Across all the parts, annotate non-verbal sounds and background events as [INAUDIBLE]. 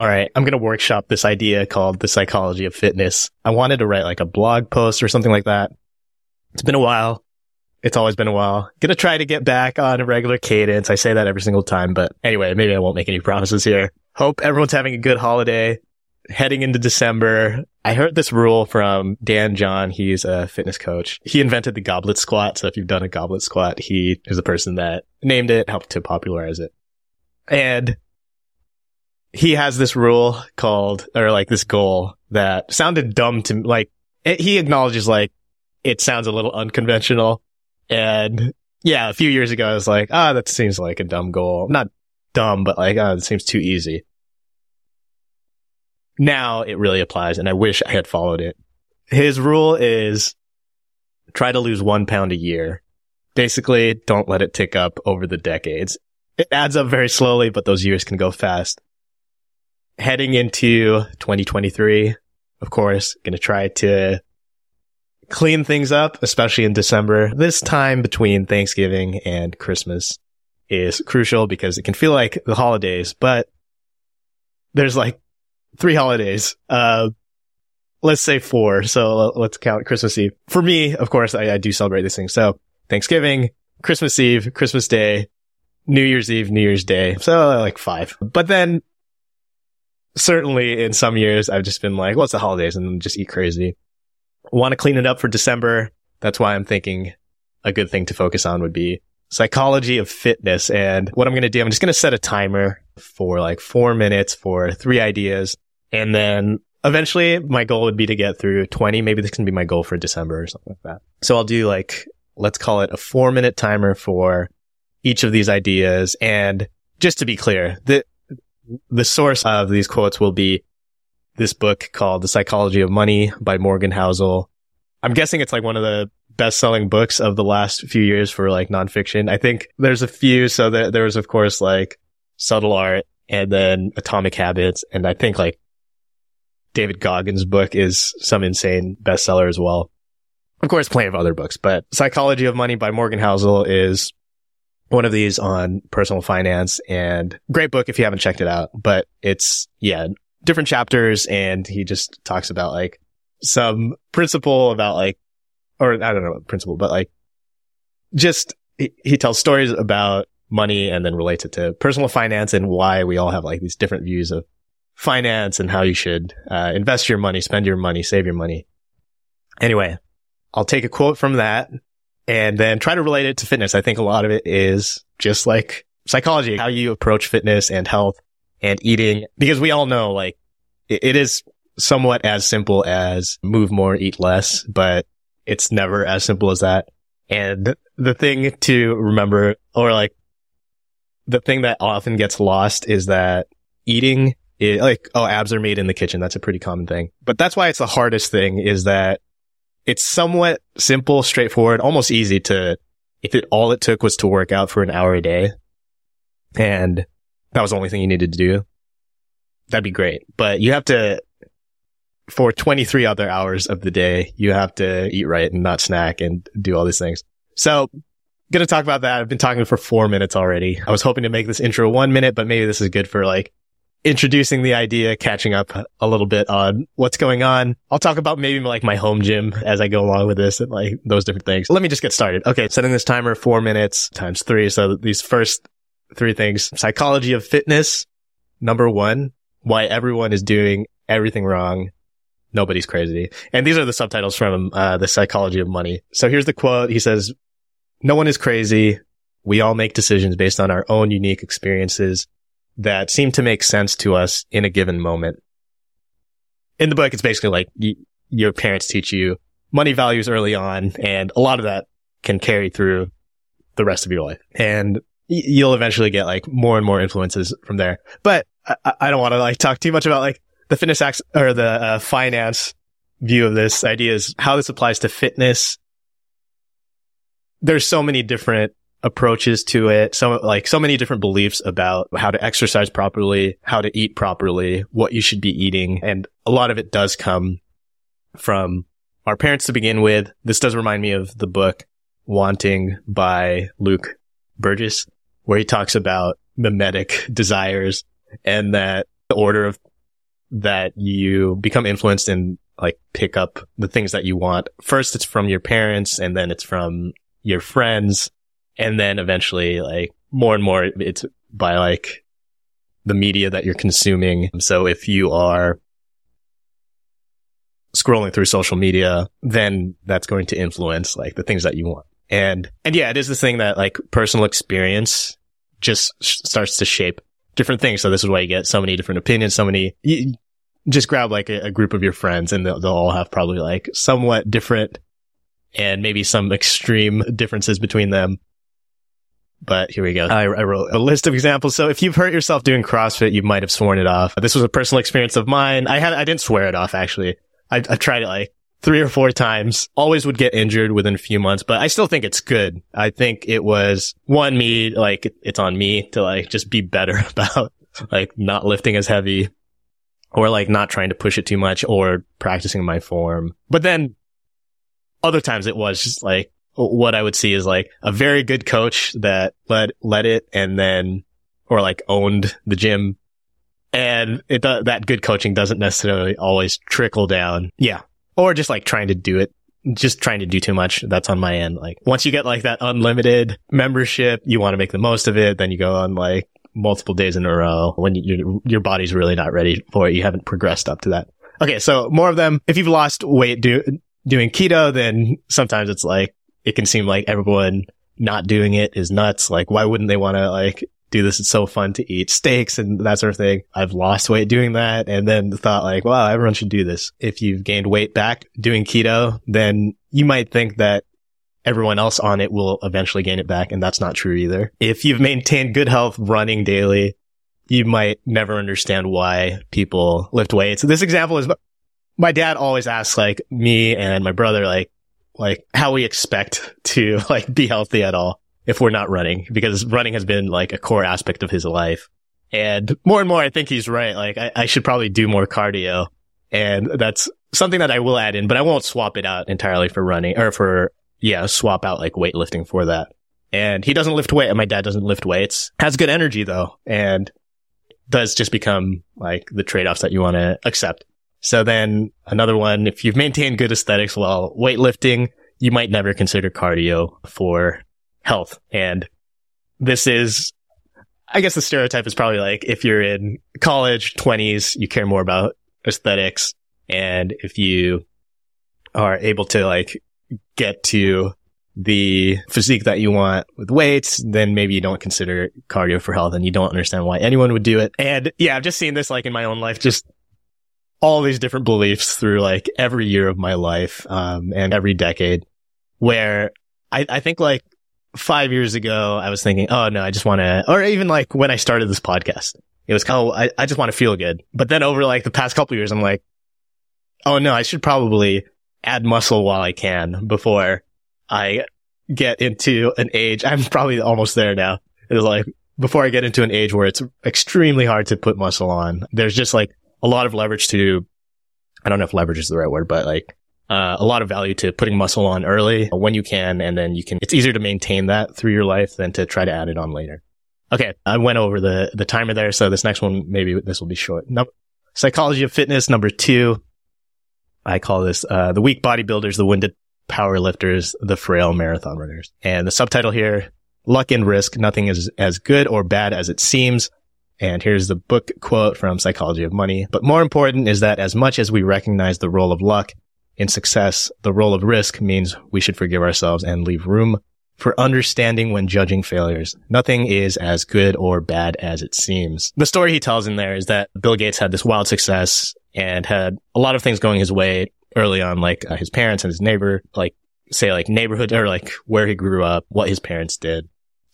all right, I'm going to workshop this idea called the psychology of fitness. I wanted to write like a blog post or something like that. It's been a while. It's always been a while. Gonna try to get back on a regular cadence. I say that every single time, but anyway, maybe I won't make any promises here. Hope everyone's having a good holiday. Heading into December, I heard this rule from Dan John. He's a fitness coach. He invented the goblet squat. So if you've done a goblet squat, he is the person that named it, helped to popularize it. And he has this rule called, or like this goal that sounded dumb to me. like, it, he acknowledges like it sounds a little unconventional. And yeah, a few years ago, I was like, ah, oh, that seems like a dumb goal. Not dumb, but like, oh, it seems too easy. Now it really applies and I wish I had followed it. His rule is try to lose one pound a year. Basically, don't let it tick up over the decades. It adds up very slowly, but those years can go fast heading into 2023, of course, going to try to clean things up, especially in December. This time between Thanksgiving and Christmas is crucial because it can feel like the holidays, but there's like three holidays. Uh, let's say four. So let's count Christmas Eve. For me, of course, I, I do celebrate these things. So Thanksgiving, Christmas Eve, Christmas Day, New Year's Eve, New Year's Day. So like five. But then certainly in some years I've just been like, well, the holidays and just eat crazy. Want to clean it up for December. That's why I'm thinking a good thing to focus on would be psychology of fitness. And what I'm going to do, I'm just going to set a timer for like four minutes for three ideas. And then eventually my goal would be to get through 20. Maybe this can be my goal for December or something like that. So I'll do like, let's call it a four minute timer for each of these ideas. And just to be clear, the, the source of these quotes will be this book called The Psychology of Money by Morgan Housel. I'm guessing it's like one of the best selling books of the last few years for like nonfiction. I think there's a few. So there, there was, of course, like Subtle Art and then Atomic Habits. And I think like David Goggins' book is some insane bestseller as well. Of course, plenty of other books, but Psychology of Money by Morgan Housel is one of these on personal finance and great book if you haven't checked it out, but it's, yeah, different chapters and he just talks about like some principle about like, or I don't know principle, but like just he, he tells stories about money and then relates it to personal finance and why we all have like these different views of finance and how you should uh, invest your money, spend your money, save your money. Anyway, I'll take a quote from that and then try to relate it to fitness. I think a lot of it is just like psychology, how you approach fitness and health and eating, because we all know like it, it is somewhat as simple as move more, eat less, but it's never as simple as that. And the thing to remember or like the thing that often gets lost is that eating is like, oh, abs are made in the kitchen. That's a pretty common thing, but that's why it's the hardest thing is that it's somewhat simple, straightforward, almost easy to, if it all it took was to work out for an hour a day and that was the only thing you needed to do, that'd be great. But you have to, for 23 other hours of the day, you have to eat right and not snack and do all these things. So going to talk about that. I've been talking for four minutes already. I was hoping to make this intro one minute, but maybe this is good for like introducing the idea, catching up a little bit on what's going on. I'll talk about maybe like my home gym as I go along with this and like those different things. Let me just get started. Okay. Setting this timer four minutes times three. So these first three things, psychology of fitness. Number one, why everyone is doing everything wrong. Nobody's crazy. And these are the subtitles from uh, the psychology of money. So here's the quote. He says, no one is crazy. We all make decisions based on our own unique experiences that seem to make sense to us in a given moment. In the book, it's basically like y- your parents teach you money values early on, and a lot of that can carry through the rest of your life. And y- you'll eventually get like more and more influences from there. But I, I don't want to like talk too much about like the fitness acts or the uh, finance view of this idea is how this applies to fitness. There's so many different approaches to it. So like so many different beliefs about how to exercise properly, how to eat properly, what you should be eating. And a lot of it does come from our parents to begin with. This does remind me of the book Wanting by Luke Burgis, where he talks about mimetic desires and that the order of that you become influenced and like pick up the things that you want. First, it's from your parents and then it's from your friends. And then eventually like more and more it's by like the media that you're consuming. So if you are scrolling through social media, then that's going to influence like the things that you want. And, and yeah, it is this thing that like personal experience just sh- starts to shape different things. So this is why you get so many different opinions, so many, you just grab like a, a group of your friends and they'll, they'll all have probably like somewhat different and maybe some extreme differences between them. But here we go. I, I, wrote a list of examples. So if you've hurt yourself doing CrossFit, you might have sworn it off. This was a personal experience of mine. I had, I didn't swear it off actually. I, I tried it like three or four times. Always would get injured within a few months, but I still think it's good. I think it was one me, like it's on me to like just be better [LAUGHS] about like not lifting as heavy or like not trying to push it too much or practicing my form. But then other times it was just like what I would see is like a very good coach that led, led it and then, or like owned the gym and it that good coaching doesn't necessarily always trickle down. Yeah. Or just like trying to do it, just trying to do too much. That's on my end. Like once you get like that unlimited membership, you want to make the most of it. Then you go on like multiple days in a row when you, your body's really not ready for it. You haven't progressed up to that. Okay. So more of them. If you've lost weight do, doing keto, then sometimes it's like, it can seem like everyone not doing it is nuts. Like, why wouldn't they want to like do this. It's so fun to eat steaks and that sort of thing. I've lost weight doing that and then thought like, wow, everyone should do this. If you've gained weight back doing keto, then you might think that everyone else on it will eventually gain it back. And that's not true either. If you've maintained good health running daily, you might never understand why people lift weights. This example is my dad always asks like me and my brother, like, like how we expect to [LAUGHS] like be healthy at all if we're not running because running has been like a core aspect of his life. And more and more, I think he's right. Like I, I should probably do more cardio and that's something that I will add in, but I won't swap it out entirely for running or for, yeah, swap out like weightlifting for that. And he doesn't lift weight and my dad doesn't lift weights. Has good energy though. And does just become like the trade-offs that you want to accept. So then another one, if you've maintained good aesthetics while weightlifting, you might never consider cardio for health. And this is, I guess the stereotype is probably like if you're in college, 20s, you care more about aesthetics. And if you are able to like get to the physique that you want with weights, then maybe you don't consider cardio for health and you don't understand why anyone would do it. And yeah, I've just seen this like in my own life, just all these different beliefs through like every year of my life, um, and every decade where I, I think like five years ago, I was thinking, oh no, I just want to, or even like when I started this podcast, it was kind of, I, I just want to feel good. But then over like the past couple years, I'm like, oh no, I should probably add muscle while I can before I get into an age. I'm probably almost there now. It's like before I get into an age where it's extremely hard to put muscle on. There's just like a lot of leverage to, I don't know if leverage is the right word, but like uh, a lot of value to putting muscle on early when you can. And then you can, it's easier to maintain that through your life than to try to add it on later. Okay. I went over the, the timer there. So this next one, maybe this will be short. No, psychology of fitness number two. I call this, uh, the weak bodybuilders, the winded power lifters, the frail marathon runners. And the subtitle here, luck and risk. Nothing is as good or bad as it seems. And here's the book quote from Psychology of Money. But more important is that as much as we recognize the role of luck in success, the role of risk means we should forgive ourselves and leave room for understanding when judging failures. Nothing is as good or bad as it seems. The story he tells in there is that Bill Gates had this wild success and had a lot of things going his way early on, like uh, his parents and his neighbor, like say like neighborhood or like where he grew up, what his parents did,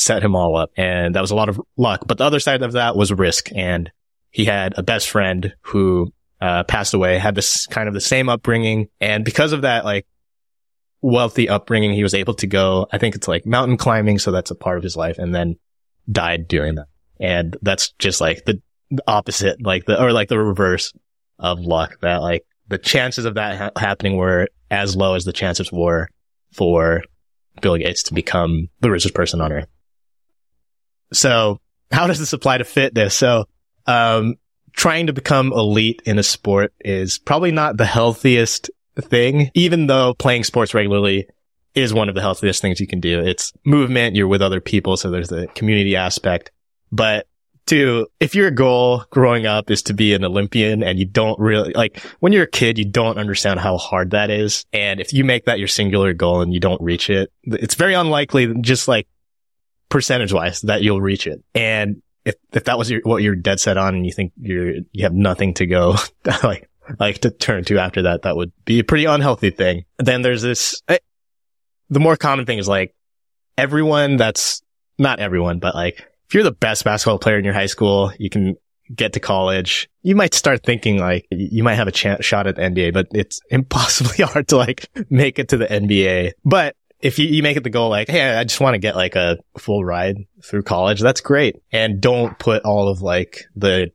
set him all up. And that was a lot of luck. But the other side of that was risk. And he had a best friend who uh, passed away, had this kind of the same upbringing. And because of that, like wealthy upbringing, he was able to go, I think it's like mountain climbing. So that's a part of his life and then died doing that. And that's just like the, opposite, like the, or like the reverse of luck that like the chances of that ha- happening were as low as the chances were for Bill Gates to become the richest person on earth. So how does this apply to fitness? So, um, trying to become elite in a sport is probably not the healthiest thing, even though playing sports regularly is one of the healthiest things you can do. It's movement. You're with other people. So there's the community aspect, but to if your goal growing up is to be an Olympian and you don't really like when you're a kid, you don't understand how hard that is. And if you make that your singular goal and you don't reach it, it's very unlikely just like percentage wise that you'll reach it. And if, if that was your, what you're dead set on and you think you're, you have nothing to go [LAUGHS] like, like to turn to after that, that would be a pretty unhealthy thing. Then there's this, eh, the more common thing is like everyone that's not everyone, but like if you're the best basketball player in your high school, you can get to college. You might start thinking like you might have a chance shot at NBA, but it's [LAUGHS] impossibly hard to like make it to the NBA. But if you, you make it the goal like, Hey, I just want to get like a full ride through college. That's great. And don't put all of like the,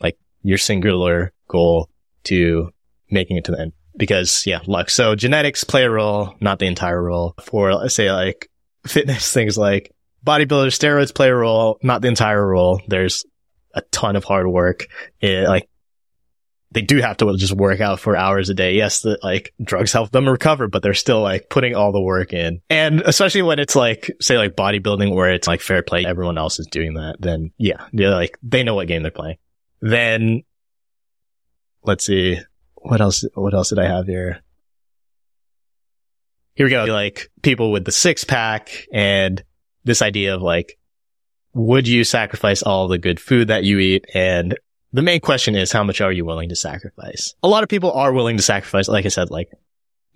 like your singular goal to making it to the end because yeah, luck. So genetics play a role, not the entire role for say like fitness [LAUGHS] things like bodybuilders, steroids play a role, not the entire role. There's a ton of hard work. It, like they do have to just work out for hours a day. Yes, the like drugs help them recover, but they're still like putting all the work in. And especially when it's like, say like bodybuilding where it's like fair play, everyone else is doing that, then yeah, they're like, they know what game they're playing. Then let's see, what else, what else did I have here? Here we go. Like people with the six pack and this idea of like, would you sacrifice all the good food that you eat? And the main question is, how much are you willing to sacrifice? A lot of people are willing to sacrifice, like I said, like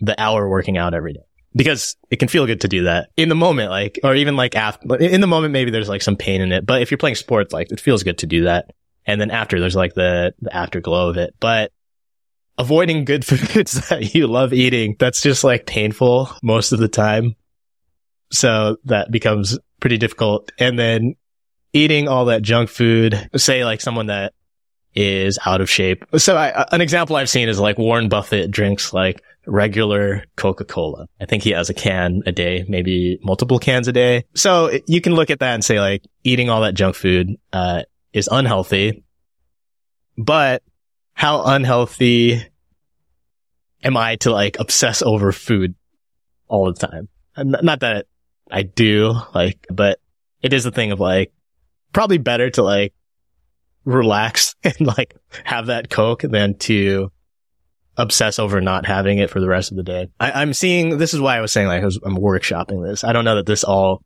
the hour working out every day because it can feel good to do that in the moment, like, or even like after, in the moment, maybe there's like some pain in it, but if you're playing sports, like it feels good to do that. And then after there's like the, the afterglow of it, but avoiding good [LAUGHS] foods that you love eating, that's just like painful most of the time. So that becomes pretty difficult. And then eating all that junk food, say like someone that is out of shape. So I, an example I've seen is like Warren Buffett drinks like regular Coca-Cola. I think he has a can a day, maybe multiple cans a day. So you can look at that and say like eating all that junk food, uh, is unhealthy, but how unhealthy am I to like obsess over food all the time? Not that I do like, but it is a thing of like, probably better to like relax [LAUGHS] and like have that Coke than to obsess over not having it for the rest of the day. I, am seeing, this is why I was saying like I was, I'm workshopping this. I don't know that this all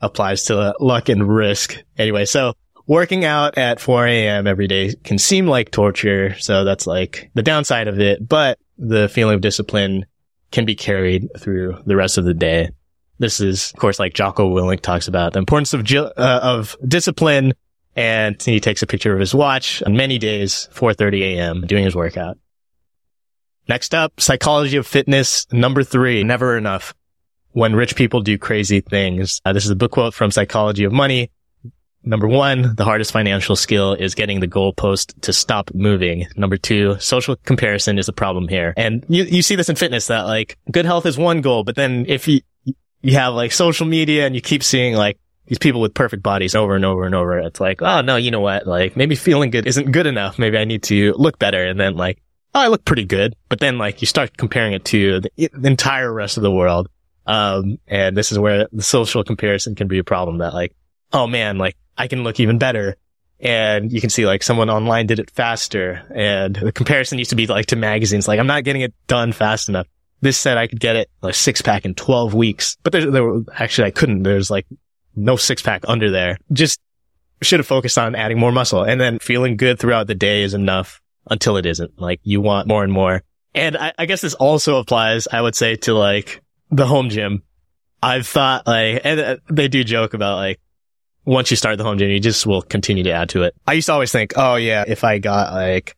applies to luck and risk. Anyway, so working out at 4 a.m. every day can seem like torture. So that's like the downside of it, but the feeling of discipline can be carried through the rest of the day. This is, of course, like Jocko Willink talks about the importance of, uh, of discipline. And he takes a picture of his watch on many days, 4.30 a.m. doing his workout. Next up, psychology of fitness. Number three, never enough. When rich people do crazy things. Uh, this is a book quote from Psychology of Money. Number one, the hardest financial skill is getting the goalpost to stop moving. Number two, social comparison is a problem here. And you, you see this in fitness that like good health is one goal, but then if you, you have like social media and you keep seeing like these people with perfect bodies over and over and over. It's like, oh no, you know what? Like maybe feeling good isn't good enough. Maybe I need to look better. And then like, oh, I look pretty good. But then like you start comparing it to the, entire rest of the world. Um, and this is where the social comparison can be a problem that like, oh man, like I can look even better. And you can see like someone online did it faster. And the comparison used to be like to magazines. Like I'm not getting it done fast enough. This said I could get it like six pack in 12 weeks, but there, there were, actually I couldn't. There's like no six pack under there. Just should have focused on adding more muscle and then feeling good throughout the day is enough until it isn't. Like you want more and more. And I, I guess this also applies, I would say, to like the home gym. I've thought like, and uh, they do joke about like, once you start the home gym, you just will continue to add to it. I used to always think, oh yeah, if I got like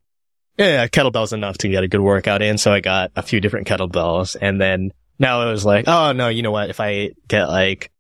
yeah, kettlebells enough to get a good workout in. So I got a few different kettlebells and then now it was like, oh no, you know what? If I get like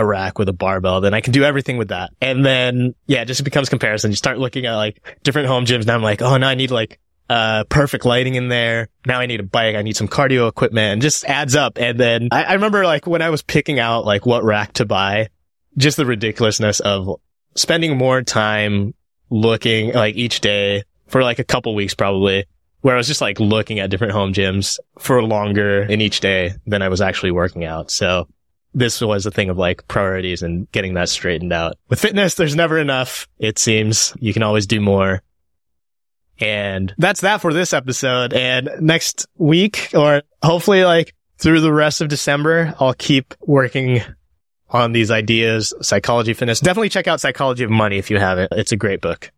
a rack with a barbell, then I can do everything with that. And then, yeah, just becomes comparison. You start looking at like different home gyms. Now I'm like, oh, now I need like, uh, perfect lighting in there. Now I need a bike. I need some cardio equipment and just adds up. And then I, I remember like when I was picking out like what rack to buy, just the ridiculousness of spending more time looking like each day for like a couple weeks probably where I was just like looking at different home gyms for longer in each day than I was actually working out. So this was a thing of like priorities and getting that straightened out. With fitness, there's never enough. It seems you can always do more. And that's that for this episode. And next week or hopefully like through the rest of December, I'll keep working on these ideas, psychology fitness. Definitely check out Psychology of Money if you haven't. It's a great book.